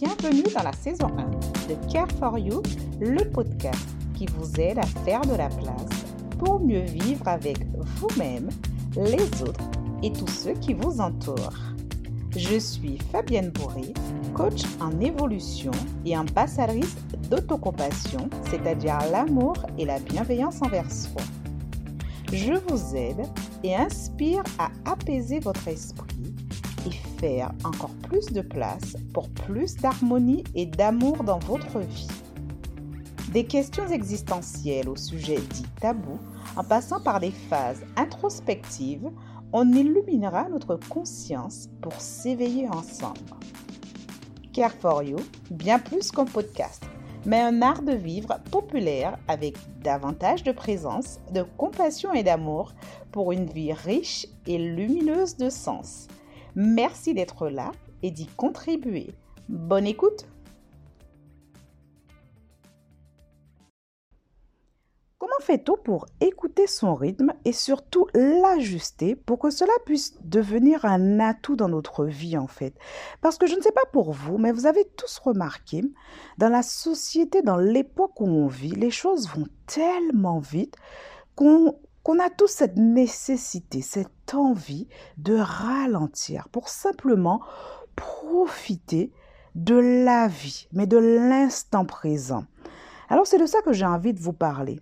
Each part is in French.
bienvenue dans la saison 1 de Care for You, le podcast qui vous aide à faire de la place pour mieux vivre avec vous-même, les autres et tous ceux qui vous entourent. Je suis Fabienne Bourré, coach en évolution et ambassadrice d'autocompassion, c'est-à-dire l'amour et la bienveillance envers soi. Je vous aide et inspire à apaiser votre esprit et faire encore plus de place pour plus d'harmonie et d'amour dans votre vie. Des questions existentielles au sujet dit tabou, en passant par des phases introspectives, on illuminera notre conscience pour s'éveiller ensemble. Care for You, bien plus qu'un podcast, mais un art de vivre populaire avec davantage de présence, de compassion et d'amour pour une vie riche et lumineuse de sens. Merci d'être là et d'y contribuer. Bonne écoute Comment fait-on pour écouter son rythme et surtout l'ajuster pour que cela puisse devenir un atout dans notre vie en fait? Parce que je ne sais pas pour vous, mais vous avez tous remarqué, dans la société, dans l'époque où on vit, les choses vont tellement vite qu'on a tous cette nécessité, cette envie de ralentir pour simplement profiter de la vie, mais de l'instant présent. Alors c'est de ça que j'ai envie de vous parler.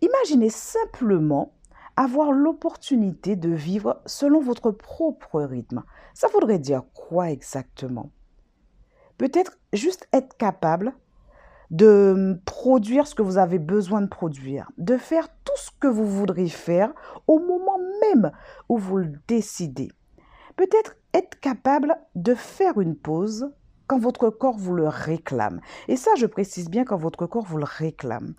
Imaginez simplement avoir l'opportunité de vivre selon votre propre rythme. Ça voudrait dire quoi exactement? Peut-être juste être capable de produire ce que vous avez besoin de produire, de faire tout ce que vous voudriez faire au moment même où vous le décidez. Peut-être être capable de faire une pause quand votre corps vous le réclame. Et ça, je précise bien quand votre corps vous le réclame.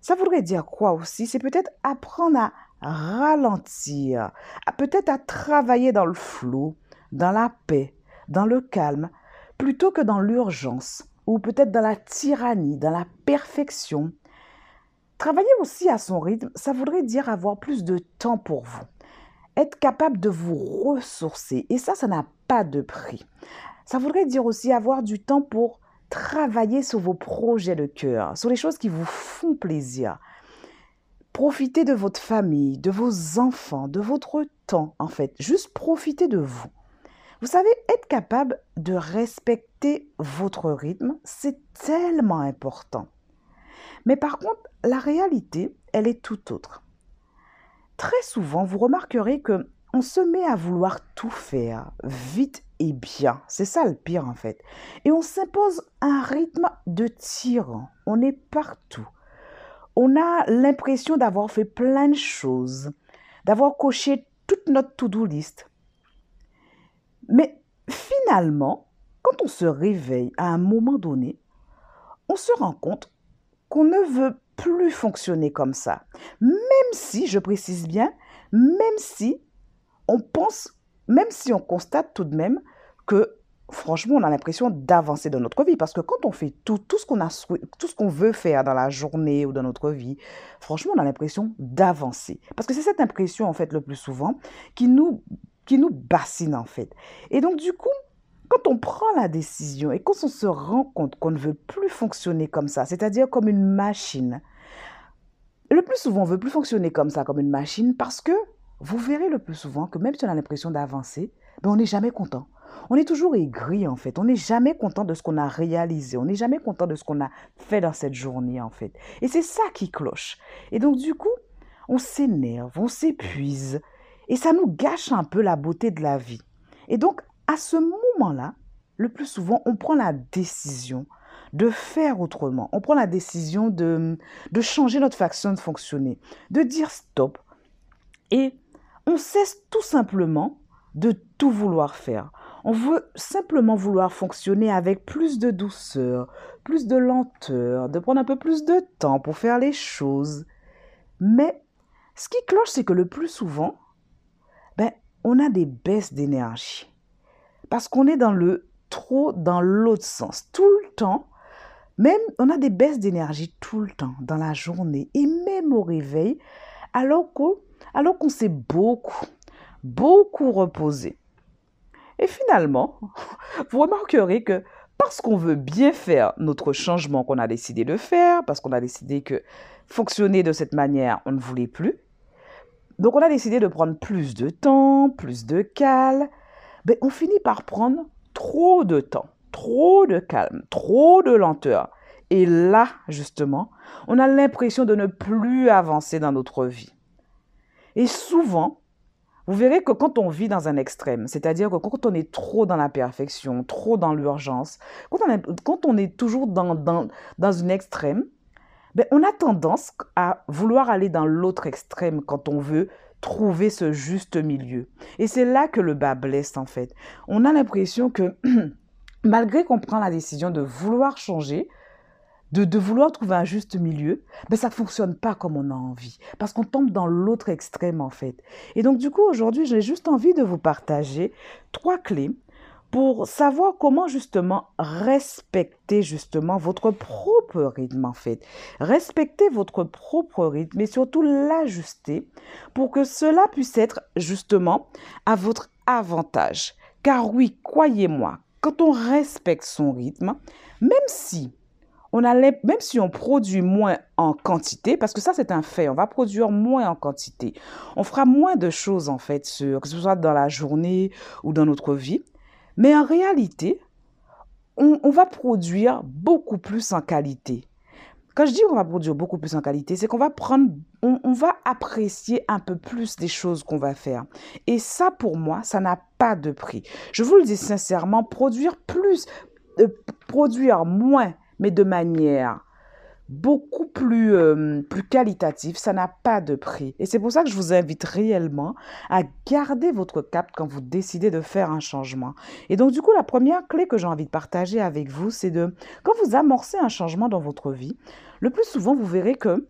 Ça voudrait dire quoi aussi? C'est peut-être apprendre à ralentir, peut-être à travailler dans le flou, dans la paix, dans le calme, plutôt que dans l'urgence, ou peut-être dans la tyrannie, dans la perfection. Travailler aussi à son rythme, ça voudrait dire avoir plus de temps pour vous, être capable de vous ressourcer, et ça, ça n'a pas de prix. Ça voudrait dire aussi avoir du temps pour Travaillez sur vos projets de cœur, sur les choses qui vous font plaisir. Profitez de votre famille, de vos enfants, de votre temps, en fait. Juste profitez de vous. Vous savez, être capable de respecter votre rythme, c'est tellement important. Mais par contre, la réalité, elle est tout autre. Très souvent, vous remarquerez que on se met à vouloir tout faire vite et bien. C'est ça le pire en fait. Et on s'impose un rythme de tyran. On est partout. On a l'impression d'avoir fait plein de choses, d'avoir coché toute notre to-do list. Mais finalement, quand on se réveille à un moment donné, on se rend compte qu'on ne veut plus fonctionner comme ça. Même si, je précise bien, même si on pense, même si on constate tout de même que franchement, on a l'impression d'avancer dans notre vie. Parce que quand on fait tout, tout ce qu'on veut faire dans la journée ou dans notre vie, franchement, on a l'impression d'avancer. Parce que c'est cette impression, en fait, le plus souvent, qui nous, qui nous bassine, en fait. Et donc, du coup, quand on prend la décision et quand on se rend compte qu'on ne veut plus fonctionner comme ça, c'est-à-dire comme une machine, le plus souvent, on veut plus fonctionner comme ça, comme une machine, parce que vous verrez le plus souvent que même si on a l'impression d'avancer, ben on n'est jamais content. On est toujours aigri en fait. On n'est jamais content de ce qu'on a réalisé. On n'est jamais content de ce qu'on a fait dans cette journée en fait. Et c'est ça qui cloche. Et donc du coup, on s'énerve, on s'épuise. Et ça nous gâche un peu la beauté de la vie. Et donc à ce moment-là, le plus souvent, on prend la décision de faire autrement. On prend la décision de, de changer notre façon de fonctionner, de dire stop. Et on cesse tout simplement de tout vouloir faire. On veut simplement vouloir fonctionner avec plus de douceur, plus de lenteur, de prendre un peu plus de temps pour faire les choses. Mais ce qui cloche, c'est que le plus souvent, ben, on a des baisses d'énergie. Parce qu'on est dans le trop dans l'autre sens. Tout le temps, même on a des baisses d'énergie tout le temps, dans la journée et même au réveil, alors qu'on qu'on s'est beaucoup, beaucoup reposé. Et finalement, vous remarquerez que parce qu'on veut bien faire notre changement qu'on a décidé de faire, parce qu'on a décidé que fonctionner de cette manière, on ne voulait plus. Donc on a décidé de prendre plus de temps, plus de calme. Ben, on finit par prendre trop de temps, trop de calme, trop de lenteur. Et là, justement, on a l'impression de ne plus avancer dans notre vie. Et souvent, vous verrez que quand on vit dans un extrême, c'est-à-dire que quand on est trop dans la perfection, trop dans l'urgence, quand, on est toujours dans une extrême, ben, on a tendance à vouloir aller dans l'autre extrême quand on veut trouver ce juste milieu. Et c'est là que le bas blesse en fait. On a l'impression que malgré qu'on prend la décision de vouloir changer, de, vouloir trouver un juste milieu, ben ça ne fonctionne pas comme on a envie, parce qu'on tombe dans l'autre extrême en fait. Et donc du coup, aujourd'hui, j'ai juste envie de vous partager trois clés pour savoir comment justement respecter justement votre propre rythme en fait. Respecter votre propre rythme et surtout l'ajuster pour que cela puisse être justement à votre avantage. Car oui, croyez-moi, quand on respecte son rythme, même si on même si on produit moins en quantité, parce que ça c'est un fait, on va produire moins en quantité. On fera moins de choses en fait, que ce soit dans la journée ou dans notre vie. Mais en réalité, on, va produire beaucoup plus en qualité. Quand je dis qu'on va produire beaucoup plus en qualité, c'est qu'on va prendre, on, va apprécier un peu plus des choses qu'on va faire. Et ça, pour moi, ça n'a pas de prix. Je vous le dis sincèrement, produire plus, euh, produire moins, mais de manière beaucoup plus, euh, plus qualitatif, ça n'a pas de prix. Et c'est pour ça que je vous invite réellement à garder votre cap quand vous décidez de faire un changement. Et donc, du coup, la première clé que j'ai envie de partager avec vous, c'est de, quand vous amorcez un changement dans votre vie, le plus souvent, vous verrez que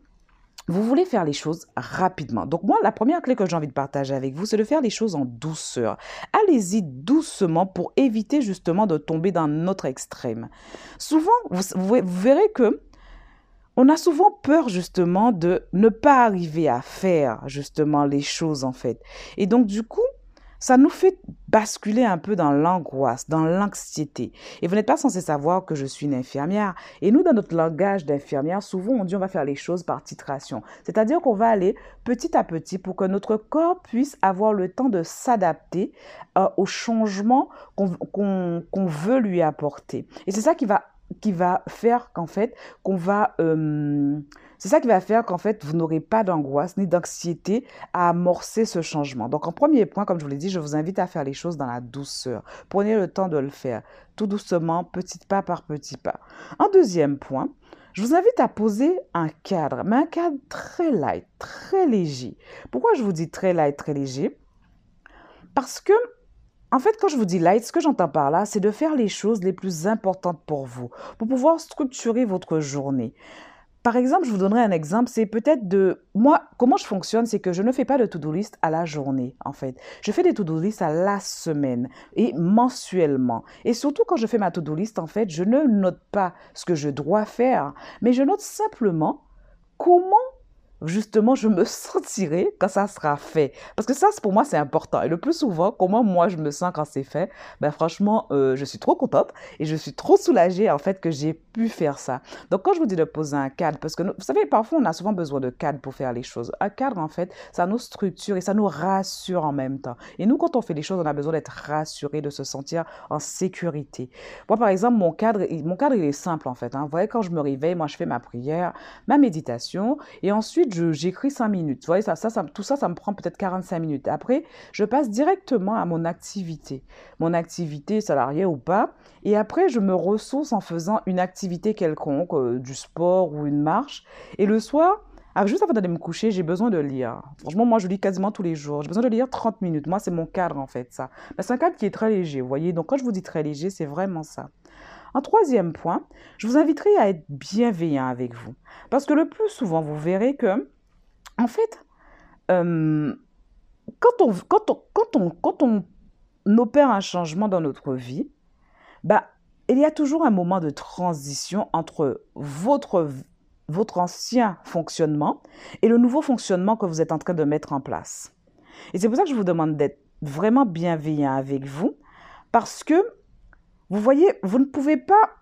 vous voulez faire les choses rapidement. Donc moi, la première clé que j'ai envie de partager avec vous, c'est de faire les choses en douceur. Allez-y doucement pour éviter justement de tomber dans notre extrême. Souvent, vous verrez que on a souvent peur justement de ne pas arriver à faire justement les choses en fait. Et donc du coup, ça nous fait basculer un peu dans l'angoisse, dans l'anxiété. Et vous n'êtes pas censé savoir que je suis une infirmière. Et nous, dans notre langage d'infirmière, souvent on dit on va faire les choses par titration. C'est-à-dire qu'on va aller petit à petit pour que notre corps puisse avoir le temps de s'adapter euh, aux changements qu'on veut lui apporter. Et c'est ça qui va qui va faire qu'en fait, qu'on va... Euh, c'est ça qui va faire qu'en fait, vous n'aurez pas d'angoisse ni d'anxiété à amorcer ce changement. Donc, en premier point, comme je vous l'ai dit, je vous invite à faire les choses dans la douceur. Prenez le temps de le faire, tout doucement, petit pas par petit pas. En deuxième point, je vous invite à poser un cadre, mais un cadre très light, très léger. Pourquoi je vous dis très light, très léger? Parce que en fait, quand je vous dis light, ce que j'entends par là, c'est de faire les choses les plus importantes pour vous, pour pouvoir structurer votre journée. Par exemple, je vous donnerai un exemple, c'est peut-être de moi comment je fonctionne, c'est que je ne fais pas de to-do list à la journée en fait. Je fais des to-do list à la semaine et mensuellement. Et surtout quand je fais ma to-do list en fait, je ne note pas ce que je dois faire, mais je note simplement comment justement, je me sentirai quand ça sera fait. Parce que ça, pour moi, c'est important. Et le plus souvent, comment moi, je me sens quand c'est fait, ben franchement, euh, je suis trop contente et je suis trop soulagée, en fait, que j'ai pu faire ça. Donc, quand je vous dis de poser un cadre, parce que, vous savez, parfois, on a souvent besoin de cadre pour faire les choses. Un cadre, en fait, ça nous structure et ça nous rassure en même temps. Et nous, quand on fait les choses, on a besoin d'être rassuré, de se sentir en sécurité. Moi, par exemple, mon cadre, mon cadre, il est simple, en fait. Hein. Vous voyez, quand je me réveille, moi, je fais ma prière, ma méditation et ensuite, j'écris 5 minutes. Vous voyez, ça, ça, tout ça, ça me prend peut-être 45 minutes. Après, je passe directement à mon activité, mon activité salariée ou pas. Et après, je me ressource en faisant une activité quelconque, euh, du sport ou une marche. Et le soir, ah, juste avant d'aller me coucher, j'ai besoin de lire. Franchement, moi, je lis quasiment tous les jours. J'ai besoin de lire 30 minutes. Moi, c'est mon cadre, en fait, ça. c'est un cadre qui est très léger, vous voyez. Donc, quand je vous dis très léger, c'est vraiment ça. En troisième point, je vous inviterai à être bienveillant avec vous. Parce que le plus souvent, vous verrez que, en fait, euh, quand, on, quand, on, quand, on, quand on opère un changement dans notre vie, bah, il y a toujours un moment de transition entre votre, votre ancien fonctionnement et le nouveau fonctionnement que vous êtes en train de mettre en place. Et c'est pour ça que je vous demande d'être vraiment bienveillant avec vous, parce que vous voyez, vous ne pouvez pas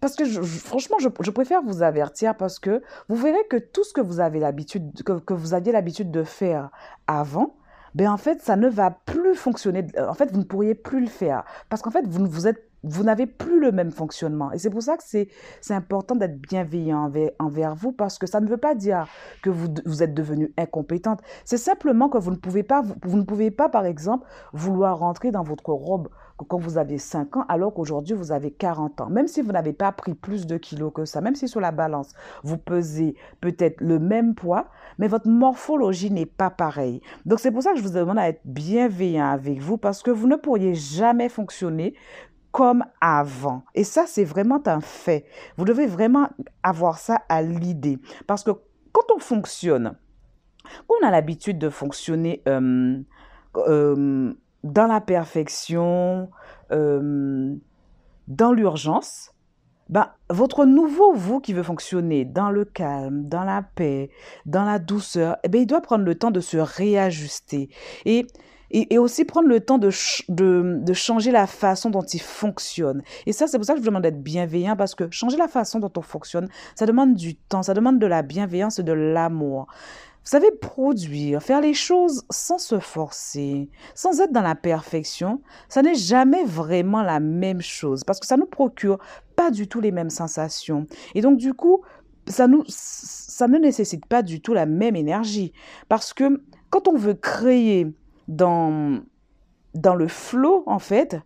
parce que franchement, je, préfère vous avertir parce que vous verrez que tout ce que vous avez l'habitude, que, vous aviez l'habitude de faire avant, ben en fait, ça ne va plus fonctionner. En fait, vous ne pourriez plus le faire parce qu'en fait, vous, n'avez plus le même fonctionnement. Et c'est pour ça que c'est, important d'être bienveillant envers, vous parce que ça ne veut pas dire que vous, êtes devenue incompétente. C'est simplement que vous ne pouvez pas, vous, ne pouvez pas, par exemple, vouloir rentrer dans votre robe quand vous aviez 5 ans alors qu'aujourd'hui vous avez 40 ans. Même si vous n'avez pas pris plus de kilos que ça, même si sur la balance vous pesez peut-être le même poids, mais votre morphologie n'est pas pareille. Donc c'est pour ça que je vous demande à être bienveillant avec vous parce que vous ne pourriez jamais fonctionner comme avant. Et ça, c'est vraiment un fait. Vous devez vraiment avoir ça à l'idée. Parce que quand on fonctionne, quand on a l'habitude de fonctionner euh, euh, dans la perfection, euh, dans l'urgence, ben, votre nouveau vous qui veut fonctionner dans le calme, dans la paix, dans la douceur, eh bien, il doit prendre le temps de se réajuster. Et et, aussi prendre le temps de, de, changer la façon dont il fonctionne. Et ça, c'est pour ça que je vous demande d'être bienveillant parce que changer la façon dont on fonctionne, ça demande du temps, ça demande de la bienveillance et de l'amour. Vous savez, produire, faire les choses sans se forcer, sans être dans la perfection, ça n'est jamais vraiment la même chose parce que ça ne nous procure pas du tout les mêmes sensations. Et donc, du coup, ça, nous, ça ne nécessite pas du tout la même énergie parce que quand on veut créer dans, dans le flot, en fait,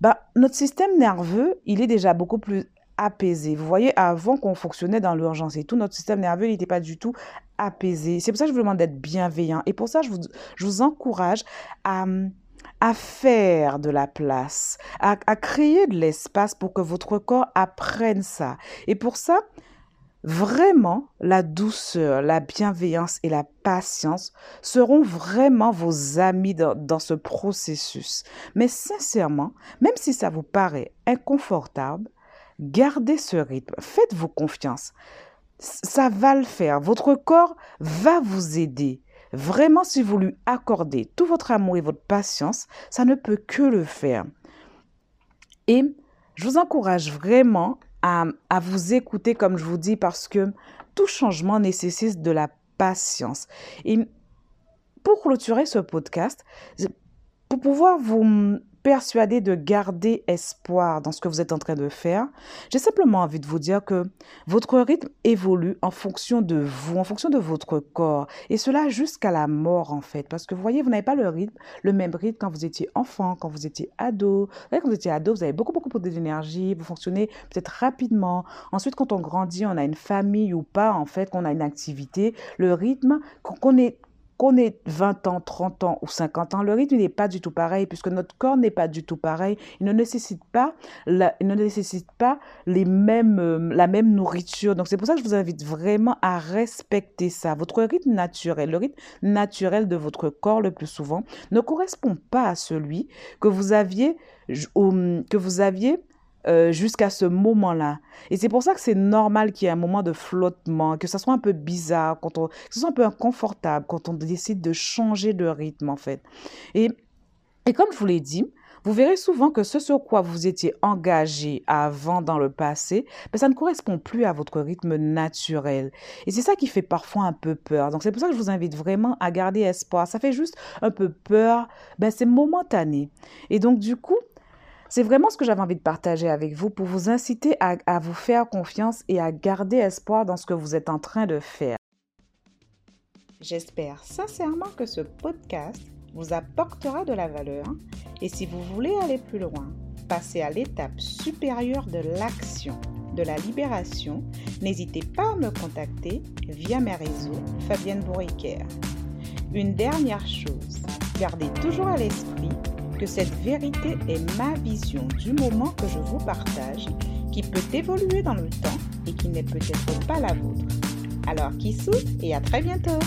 bah, notre système nerveux, il est déjà beaucoup plus apaisé. Vous voyez, avant qu'on fonctionnait dans l'urgence et tout, notre système nerveux n'était pas du tout apaisé. C'est pour ça que je vous demande d'être bienveillant. Et pour ça, je vous, encourage à, à faire de la place, à, à créer de l'espace pour que votre corps apprenne ça. Et pour ça, Vraiment, la douceur, la bienveillance et la patience seront vraiment vos amis dans, ce processus. Mais sincèrement, même si ça vous paraît inconfortable, gardez ce rythme, faites-vous confiance. Ça va le faire, votre corps va vous aider. Vraiment, si vous lui accordez tout votre amour et votre patience, ça ne peut que le faire. Et je vous encourage vraiment à, vous écouter, comme je vous dis, parce que tout changement nécessite de la patience. Et pour clôturer ce podcast, pour pouvoir vous persuadé de garder espoir dans ce que vous êtes en train de faire, j'ai simplement envie de vous dire que votre rythme évolue en fonction de vous, en fonction de votre corps. Et cela jusqu'à la mort, en fait. Parce que vous voyez, vous n'avez pas le rythme, le même rythme quand vous étiez enfant, quand vous étiez ado. Quand vous étiez ado, vous avez beaucoup, beaucoup d'énergie, vous fonctionnez peut-être rapidement. Ensuite, quand on grandit, on a une famille ou pas, en fait, qu'on a une activité, le rythme qu'on est qu'on ait 20 ans, 30 ans ou 50 ans, le rythme n'est pas du tout pareil puisque notre corps n'est pas du tout pareil. Il ne nécessite pas, euh, la même nourriture. Donc c'est pour ça que je vous invite vraiment à respecter ça. Votre rythme naturel, le rythme naturel de votre corps le plus souvent ne correspond pas à celui que vous aviez, que vous aviez euh, jusqu'à ce moment-là. Et c'est pour ça que c'est normal qu'il y ait un moment de flottement, que ça soit un peu bizarre, quand on, que ce soit un peu inconfortable quand on décide de changer de rythme, en fait. Et, et comme je vous l'ai dit, vous verrez souvent que ce sur quoi vous étiez engagé avant dans le passé, ben, ça ne correspond plus à votre rythme naturel. Et c'est ça qui fait parfois un peu peur. Donc c'est pour ça que je vous invite vraiment à garder espoir. Ça fait juste un peu peur, ben, c'est momentané. Et donc du coup, c'est vraiment ce que j'avais envie de partager avec vous pour vous inciter à, vous faire confiance et à garder espoir dans ce que vous êtes en train de faire. J'espère sincèrement que ce podcast vous apportera de la valeur et si vous voulez aller plus loin, passer à l'étape supérieure de l'action, de la libération, n'hésitez pas à me contacter via mes réseaux Fabienne Bourriquer. Une dernière chose, gardez toujours à l'esprit que cette vérité est ma vision du moment que je vous partage, qui peut évoluer dans le temps et qui n'est peut-être pas la vôtre. Alors, qui et à très bientôt